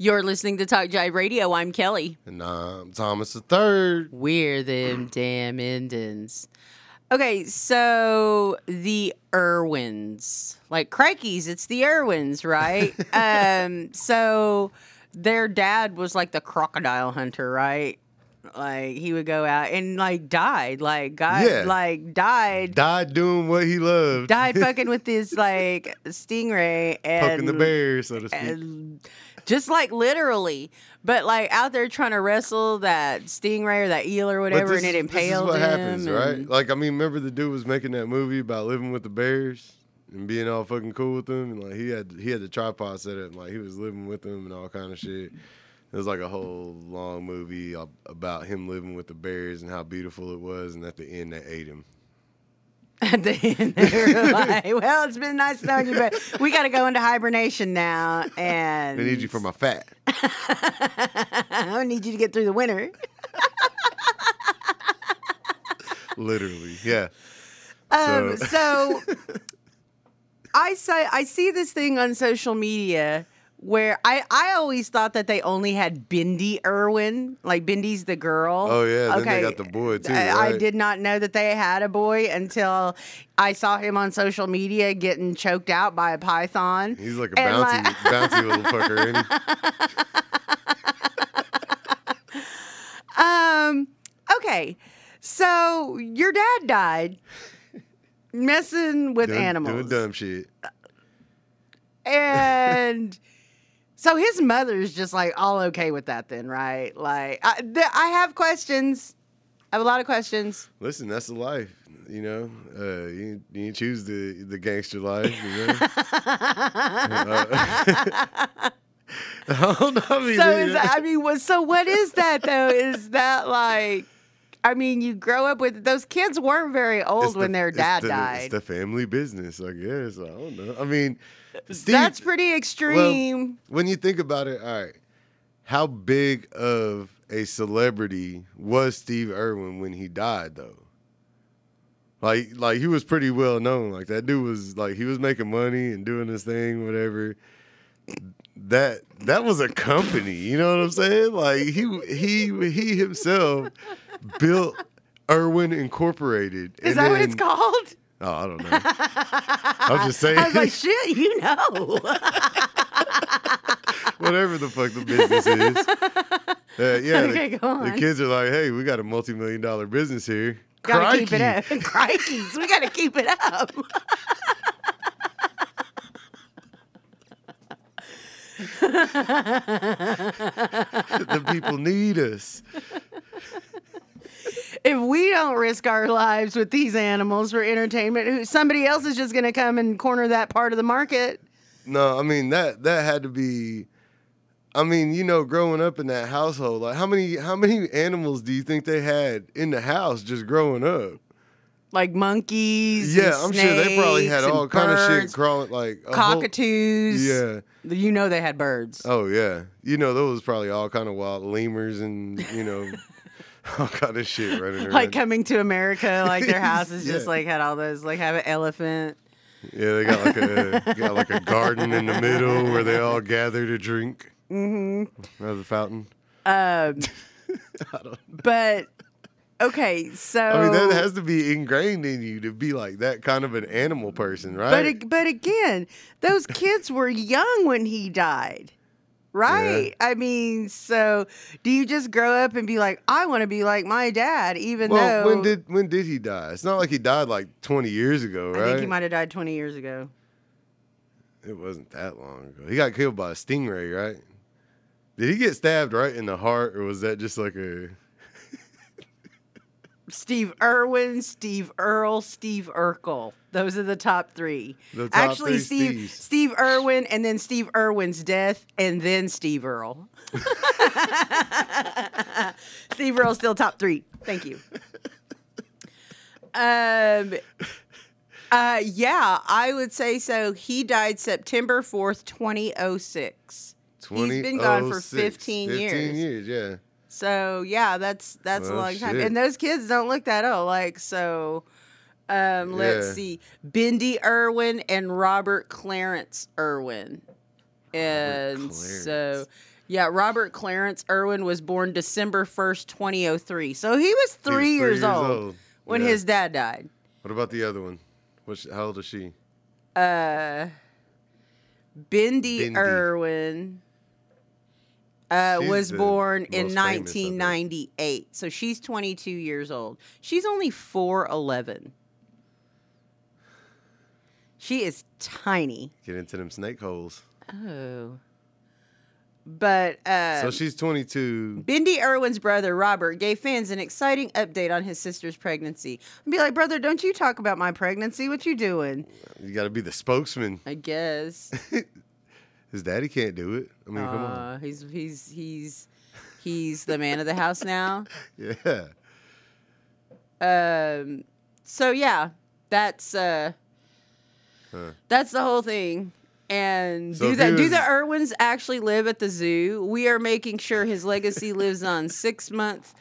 You're listening to Talk Jive Radio. I'm Kelly. And I'm Thomas the Third. We're them damn Indians. Okay, so the Irwins, like crikeys, it's the Irwins, right? um, so their dad was like the crocodile hunter, right? Like he would go out and like died, like got Yeah. like died, Died doing what he loved. died fucking with this like stingray and Poking the bear, so to speak. and just like literally, but like out there trying to wrestle that stingray or that eel or whatever, this and it is- this is impaled what him. happens, right? Like, I mean, remember the dude was making that movie about living with the bears and being all fucking cool with them, and like he had he had the tripod set up, and like he was living with them and all kind of shit. It was like a whole long movie about him living with the bears and how beautiful it was, and at the end they ate him. At the end, they were like, "Well, it's been nice knowing you, but we got to go into hibernation now, and They need you for my fat. I need you to get through the winter." Literally, yeah. Um, So- so I say I see this thing on social media where I, I always thought that they only had Bindi Irwin, like Bindi's the girl. Oh, yeah, then they got the boy, too, I, I did not know that they had a boy until I saw him on social media getting choked out by a python. He's like a bouncy, my- bouncy little fucker? Um. Okay. So your dad died messing with Doing- animals. Doing dumb shit. and so his mother's just like all okay with that then right like I, th- I have questions i have a lot of questions Listen, that's the life. You know, uh, you you choose the the gangster life. You know. I don't know. I mean, so is i mean so what is that though is that like i mean you grow up with those kids weren't very it's old the- when their dad the- died It's the family business, I guess. I don't know. I mean, Steve, that's pretty extreme when you think about it, all right, how big of a celebrity was Steve Irwin when he died, though? Like, like he was pretty well known. Like that dude was like he was making money and doing his thing, whatever. That that was a company, you know what I'm saying? Like he he he himself built Irwin Incorporated. is that what it's called Oh, I don't know. I'm just saying. i was like shit you know whatever the fuck the business is. Uh, yeah, the- Okay, go the, kids are like, "Hey, we got a multi-million dollar business here. gotta keep it up crikeys we gotta keep it up the people need us." If we don't risk our lives with these animals for entertainment, who somebody else is just going to come and corner that part of the market. No, I mean that that had to be. I mean, you know, growing up in that household, like how many how many animals do you think they had in the house just growing up? Like monkeys, Yeah, I'm sure they probably had all kind of shit crawling, like a whole- cockatoos. yeah. you know they had birds. Oh yeah, you know those was probably all kind of wild lemurs and you know all kind of shit running around. like coming to America, like their houses just Yeah. like had all those, like have an elephant. Yeah, they got like a got like a garden in the middle where they all gather to drink. Mm-hmm. Another fountain. Um, but okay, so I mean, that has to be ingrained in you to be like that kind of an animal person, right? But but again, those kids were young when he died. Right? I mean, so do you just grow up and be like, I want to be like my dad, even well, though when did when did he die? It's not like he died like 20 years ago, I right? think he might have died 20 years ago. It wasn't that long ago. He got killed by a stingray, right? Did he get stabbed right in the heart, or was that just like a? Steve Irwin, Steve Earl, Steve Urkel. Those are the top three. The top Actually, three Steve Steves. Steve Irwin, and then Steve Irwin's death, and then Steve Earl. Steve Earl's still top three. Thank you. Um. Uh. Yeah, I would say so. He died September fourth, twenty oh six. He's been gone for 2006. 15 years. 15 years, yeah. So yeah, that's that's a Well, long time. And those kids don't look that old. Like so, um, let's Yeah. see, Bindi Irwin and Robert Clarence Irwin, and so Yeah, Robert Clarence Irwin was born December 1st, 2003. So he was three, He was three years, old, when Yeah. his dad died. What about the other one? What's how old is she? Uh, Bindi. Irwin uh, was born in most famous, I think. 1998. So she's 22 years old. She's only 4'11. She is tiny. Get into them snake holes. Oh. But uh, so she's 22. Bindi Irwin's brother, Robert, gave fans an exciting update on his sister's pregnancy. And be like, brother, don't you talk about my pregnancy. What you doing? You got to be the spokesman. I guess. His daddy can't do it. I mean, come on. Uh, he's he's he's he's the man of the house now. Yeah. Um. So yeah, that's uh, Huh. that's the whole thing. And So do if the do the Irwins actually live at the zoo? We are making sure his legacy lives on. Six month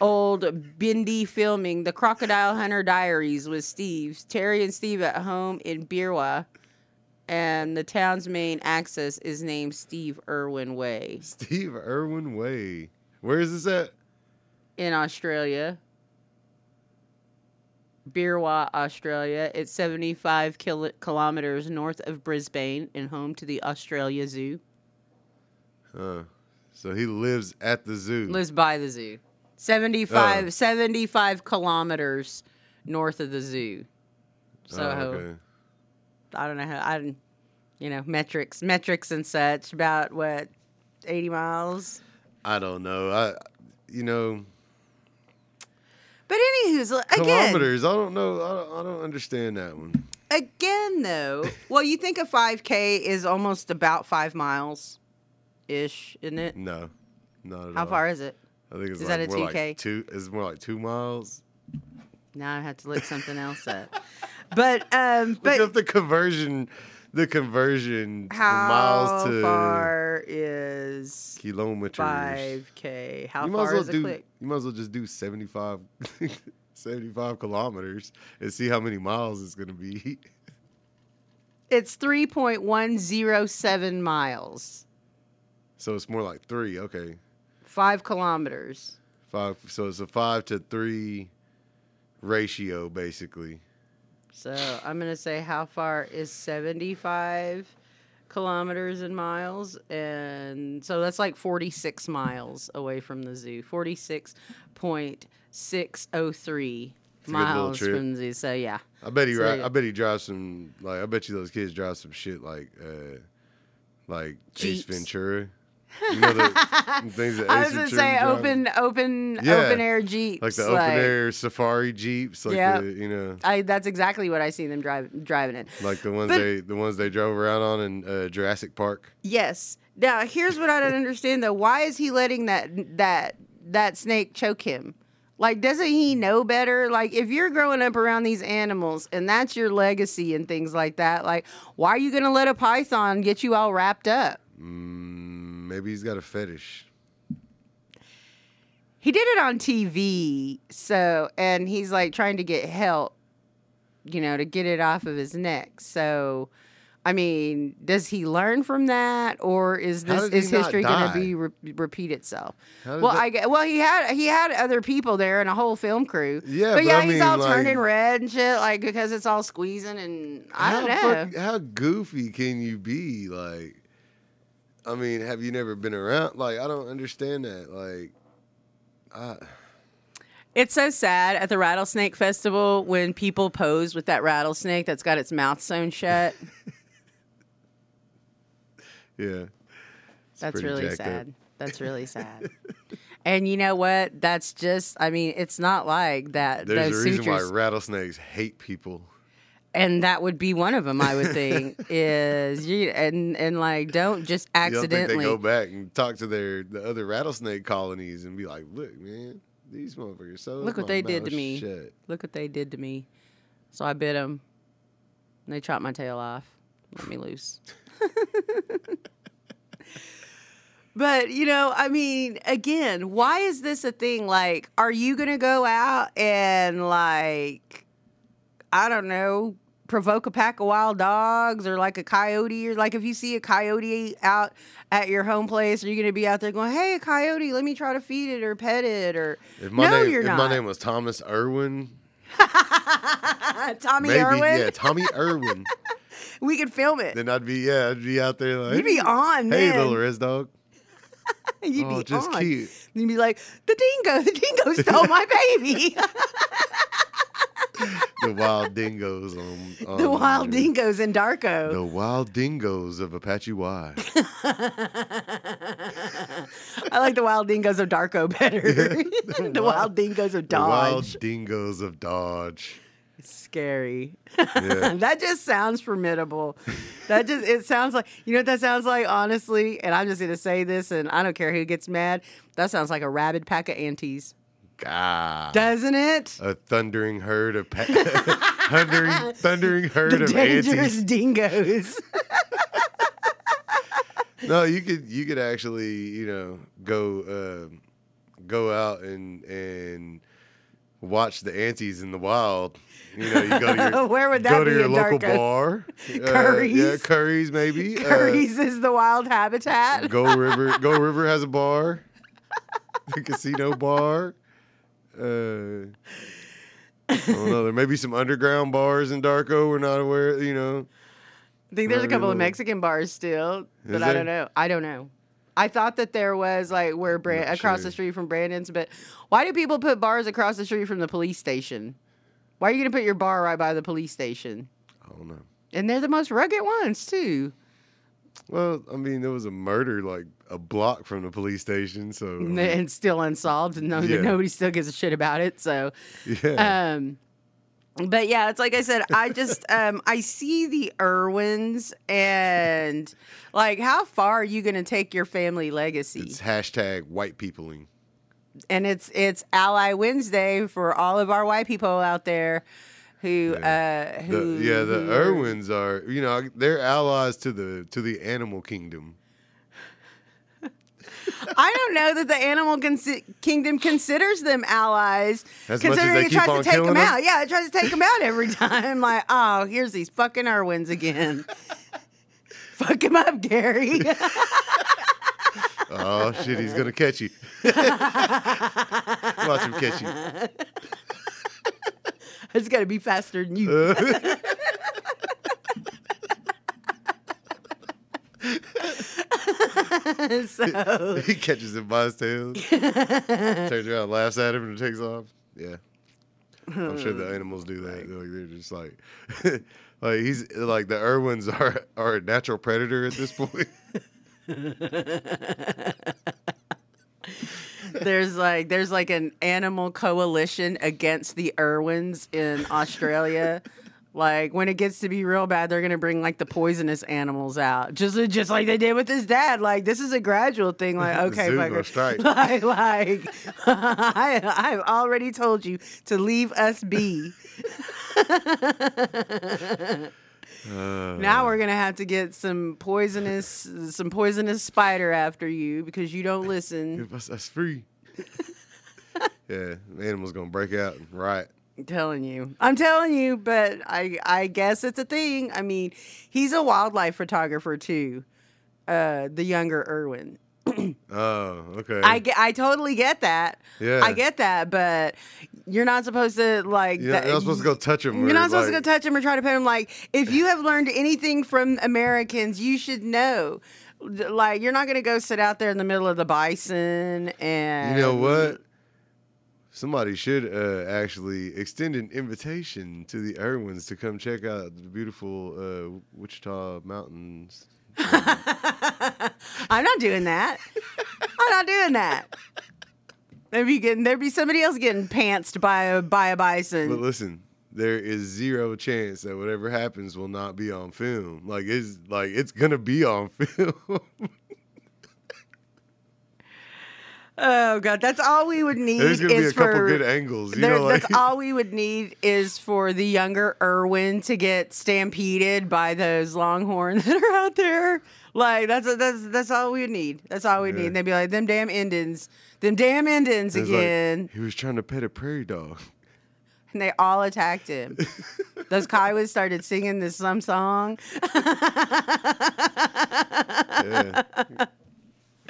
old Bindi filming the Crocodile Hunter Diaries with Steve, Terri, and Steve at home in Beerwah. And the town's main access is named Steve Irwin Way Steve Irwin Way. Where is this at? in Australia. Beerwah, Australia. It's 75 kil- kilometers north of Brisbane and home to the Australia Zoo. Uh, so he lives at the zoo. Lives by the zoo. 75, Oh. 75 kilometers north of the zoo. So Oh, okay. I don't know how I you know, metrics metrics and such about what 80 miles. I don't know. I, you know, But anywho's again, kilometers. I don't know. I don't, I don't understand that one. again though, well, you think a 5K is almost about 5 miles ish, isn't it? No, not at How all. far is it? I think it's is like that a 2K? like two. It's more like two miles. Now I have to look something else up. But um Look but up the conversion. The conversion how miles to far is kilometers. 5K? How you might as far well is a click? You might as well just do 75, 75 kilometers and see how many miles it's gonna be. It's 3.107 miles. So it's more like three. Okay, Five kilometers. five. So it's a five to three ratio, basically. So I'm gonna say how far is 75 kilometers in miles, and so that's like 46 miles away from the zoo. 46.603 a good little miles from the zoo. So yeah, I bet he. So, ri-. I bet he drives some. Like I bet you those kids drive some shit like, uh like Ace Ventura. You know the things that I was gonna say open, open, Yeah. open air jeeps. like the open air safari jeeps, like Yep. the you know, I that's exactly what I see them drive driving in. like the ones But- they the ones they drove around on in uh, Jurassic Park. Yes. Now here's what I don't understand though. Why is he letting that that that snake choke him? Like, doesn't he know better? Like, if you're growing up around these animals and that's your legacy and things like that, like, why are you gonna let a python get you all wrapped up? Mm, maybe he's got a fetish. He did it on TV, so and he's like trying to get help, you know, to get it off of his neck. So, I mean, does he learn from that, or is this he is history going to be re- repeat itself? Well, that- I get, well he had he had other people there and a whole film crew. Yeah, but yeah, he's mean, all like- turning red and shit, like because it's all squeezing and I don't know. fuck- how goofy can you be? Like, I mean, have you never been around? Like, I don't understand that. Like, I. It's so sad at the rattlesnake festival when people pose with that rattlesnake that's got its mouth sewn shut. Yeah. That's really jacked up. sad. That's really sad. and you know what? That's just I mean, it's not like that There's those a reason sutures why rattlesnakes hate people. And that would be one of them I would think is you and and like don't just You don't think accidentally they go back and talk to their the other rattlesnake colonies and be like, "Look, man, these motherfuckers so Look what they did to me." look what they did to me. So I bit them. And they chopped my tail off. Let me loose. but, you know, I mean, again, why is this a thing? Like, are you to go out and, like, I don't know, provoke a pack of wild dogs or like a coyote or like if you see a coyote out at your home place, are you going to be out there going, "Hey, a coyote, let me try to feed it or pet it?" Or If my no, name you're if not. my name was Thomas Irwin, Tommy maybe Irwin, yeah, Tommy Irwin, we could film it. then I'd be yeah, I'd be out there like You'd be on, Hey, man. little res dog. You'd oh, be just on. cute. You'd be like, "The dingo, the dingo stole my baby." The wild dingoes on, on the wild there. dingoes in Darko. The wild dingoes of Apache Y. I like the wild dingoes of Darko better. the, wild, wild- dingoes of Dodge. The wild dingoes of Dodge. Scary. Yeah. that just sounds formidable. That just it sounds like you know what that sounds like, honestly. And I'm just gonna say this, and I don't care who gets mad. That sounds like a rabid pack of antes, God. doesn't it? a thundering herd of pa- thundering, thundering herd the of dangerous dingoes. No, you could you could actually you know go um go out and and watch the antes in the wild. You know, you go to your Where would that go be to your local bar. Uh, yeah, Curry's? Curry's maybe. Uh, is the wild habitat. Gold River. Gold River has a bar. The casino bar. Uh, I don't know. There may be some underground bars in Darko. We're not aware. You know. I think there's a couple of. Mexican bars still, but Is I don't there? know. I don't know. I thought that there was like where Brand- Not across sure. the street from Brandon's, but why do people put bars across the street from the police station? Why are you gonna put your bar right by the police station? I don't know. And they're the most rugged ones too. Well, I mean, there was a murder like a block from the police station, so And still unsolved, and no, Yeah. nobody still gives a shit about it. So, yeah. um, but yeah, it's like I said, I just um, I see the Irwins, and like, how far are you gonna take your family legacy? it's hashtag white peopling. and it's it's Ally Wednesday for all of our white people out there who uh The, yeah, the who are- Irwins are you know they're allies to the to the animal kingdom. I don't know that the animal consi- kingdom considers them allies, As much as considering they it tries to take them, them? out. Yeah, it tries to take them out every time. Like, oh, here's these fucking Irwins again. Fuck him up, Gary. Oh shit, he's gonna catch you. Watch him catch you. It's gotta be faster than you. So he catches him by his tail, turns around, laughs at him, and takes off. Yeah, I'm sure the hmm. animals do that. They're, like, they're just like, like he's like the Irwins are are a natural predator at this point. There's like there's like an animal coalition against the Irwins in Australia. like when it gets to be real bad, they're gonna bring like the poisonous animals out, just just like they did with his dad. Like this is a gradual thing. Like okay, fucker. like like I I've already told you to leave us be. Uh, Now we're gonna have to get some poisonous some poisonous spider after you because you don't listen. that's free. yeah, the animal's gonna break out and riot. I'm telling you. I'm telling you, but I I guess it's a thing. I mean, he's a wildlife photographer too. Uh the younger Irwin. Oh, okay. I get, I totally get that. yeah. I get that, but you're not supposed to like You're that- you're not supposed to go touch him. You're not supposed to go touch him or try to pet him. Like, if you have learned anything from Americans, you should know. Like, you're not going to go sit out there in the middle of the bison and. You know what? Somebody should uh, actually extend an invitation to the Irwins to come check out the beautiful uh, Wichita mountains. I'm not doing that. I'm not doing that. There'd be getting there'd be somebody else getting pantsed by a by a bison But listen, there is zero chance that whatever happens will not be on film. Like it's like it's gonna be on film. Oh god, that's all we would need There's gonna be a is couple for good angles. You there- know, like that's all we would need is for the younger Irwin to get stampeded by those longhorns that are out there. Like that's that's that's all we would need. That's all we Yeah. need. And they'd be like, them damn Indians, them damn Indians it's like, again. he was trying to pet a prairie dog. And they all attacked him. Those Kiowas started singing this some song. Yeah.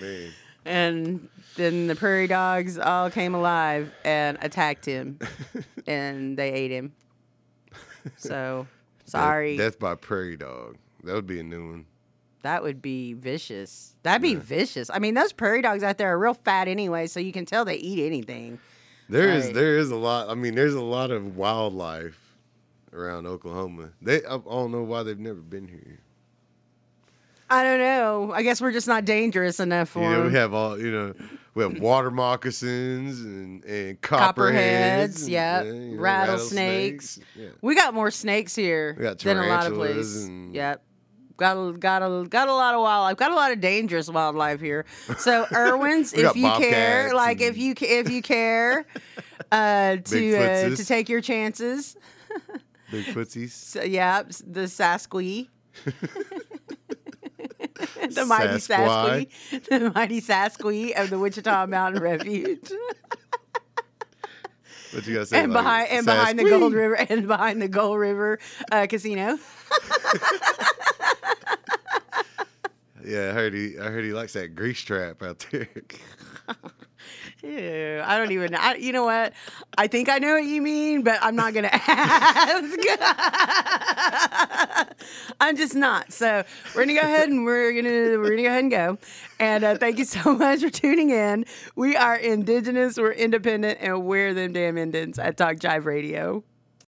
Man. And then the prairie dogs all came alive and attacked him, and they ate him. So sorry, Death by Prairie Dog. That would be a new one. that would be vicious. That'd be vicious. I mean, those prairie dogs out there are real fat anyway, so you can tell they eat anything. There is there is a lot. I mean, there's a lot of wildlife around Oklahoma. They I don't know why they've never been here. I don't know. I guess we're just not dangerous enough for You know, we have all you know. We have water moccasins and and Copperheads, copperheads. uh, you know, Rattlesnakes. Yeah. We got more snakes here got than a lot of places. and- Yep. Got a, got a got a lot of wildlife. Got a lot of dangerous wildlife here. So Irwins, if you care, like if you if you care uh, to uh, to take your chances, Big footsies. so, yeah, the Sasquee. the mighty. Sasquee, the mighty Sasquee of the Wichita Mountain Refuge. What you gotta say? and like, behind and behind the Gold River and behind the Gold River uh, Casino. Yeah, I heard he. I heard he likes that grease trap out there. Ew, I don't even. You know what? I think I know what you mean, but I'm not gonna ask. I'm just not. So we're gonna go ahead and we're gonna we're gonna go ahead and go. And uh, thank you so much for tuning in. We are indigenous, we're independent, and we're them damn Indians at Talk Jive Radio.